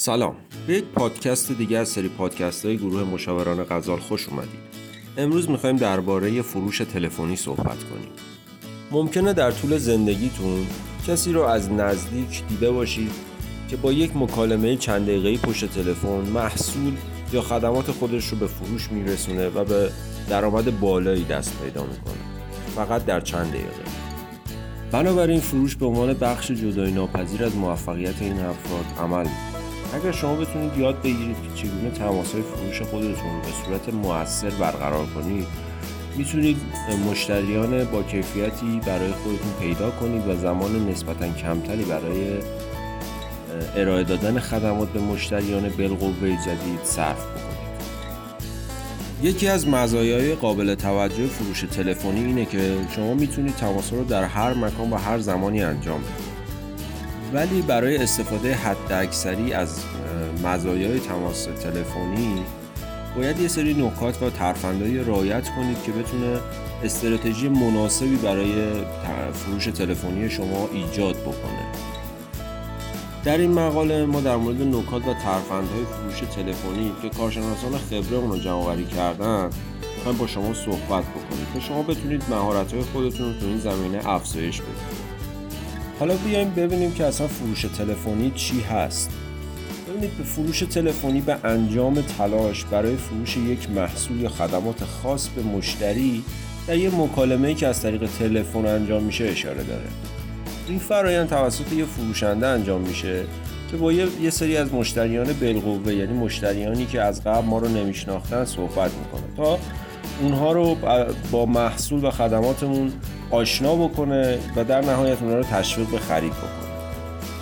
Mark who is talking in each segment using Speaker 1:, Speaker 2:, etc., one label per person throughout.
Speaker 1: سلام. به یک پادکست دیگه از سری پادکست های گروه مشاوران غزال خوش اومدید. امروز می‌خوایم درباره فروش تلفنی صحبت کنیم. ممکنه در طول زندگیتون کسی رو از نزدیک دیده باشید که با یک مکالمه چند دقیقه‌ای پشت تلفن محصول یا خدمات خودش رو به فروش میرسونه و به درآمد بالایی دست پیدا می‌کنه. فقط در چند دقیقه. بنابراین فروش به عنوان بخش جدای ناپذیر از موفقیت این افراد عمل اگر شما بتونید یاد بگیرید که چگونه تماسهای فروش خودتون رو به صورت موثر برقرار کنید می‌تونید مشتریان با کیفیتی برای خودتون پیدا کنید و زمان نسبتا کمتری برای ارائه دادن خدمات به مشتریان بالقوه جدید صرف بکنید. یکی از مزایای قابل توجه فروش تلفنی اینه که شما می‌تونید تماس رو در هر مکان و هر زمانی انجام بدید. ولی برای استفاده حداکثری از مزایای تماس تلفنی باید یه سری نکات و ترفندهایی رعایت کنید که بتونه استراتژی مناسبی برای فروش تلفنی شما ایجاد بکنه. در این مقاله ما در مورد نکات و ترفندهای فروش تلفنی که کارشناسان خبره اون رو جمع کردن می‌خوایم با شما صحبت بکنید که شما بتونید مهارت‌های خودتون رو تو این زمینه افزایش بدید. حالا بیایم ببینیم که اصلا فروش تلفنی چی هست. ببینید به فروش تلفنی به انجام تلاش برای فروش یک محصول یا خدمات خاص به مشتری در یک مکالمه که از طریق تلفن انجام میشه اشاره داره. این فرایند توسط یه فروشنده انجام میشه که با یه سری از مشتریان بالقوه یعنی مشتریانی که از قبل ما رو نمیشناختن صحبت می‌کنه. تا اونها رو با محصول و خدماتمون آشنا بکنه و در نهایت اونها رو تشویق به خرید بکنه.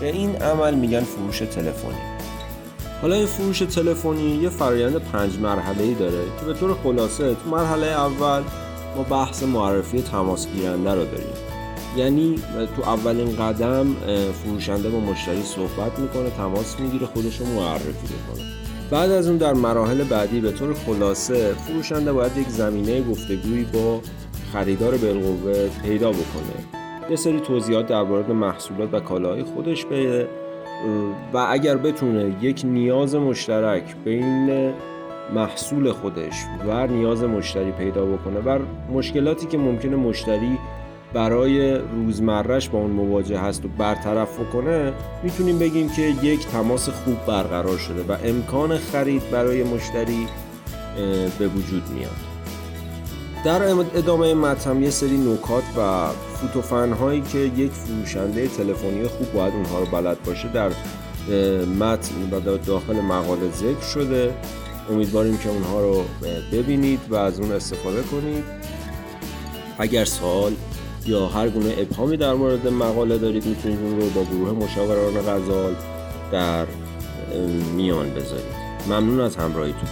Speaker 1: به این عمل میگن فروش تلفنی. حالا این فروش تلفنی یه فرایند پنج مرحله ای داره که به طور خلاصه تو مرحله اول ما بحث معرفی تماس گیرنده رو داریم. یعنی تو اولین قدم فروشنده با مشتری صحبت می‌کنه تماس می‌گیره خودش رو معرفی می‌کنه. بعد از اون در مراحل بعدی به طور خلاصه فروشنده باید یک زمینه گفتگویی با خریدار بالقوه پیدا بکنه. یه سری توضیحات درباره محصولات و کالاهای خودش بده و اگر بتونه یک نیاز مشترک بین محصول خودش و نیاز مشتری پیدا بکنه و مشکلاتی که ممکنه مشتری برای روزمرش با اون مواجه هست و برطرف کنه می‌تونیم بگیم که یک تماس خوب برقرار شده و امکان خرید برای مشتری به وجود میاد. در ادامه متن یه سری نکات و فوتوفن هایی که یک فروشنده تلفنی خوب باید اونها رو بلد باشه در متن و داخل مقاله ذکر شده. امیدواریم که اونها رو ببینید و از اون استفاده کنید. اگر سوال یا هر گونه ابهامی در مورد مقاله دارید می‌تونید اون رو با گروه مشاوران غزال در میان بذارید. ممنون از همراهیتون.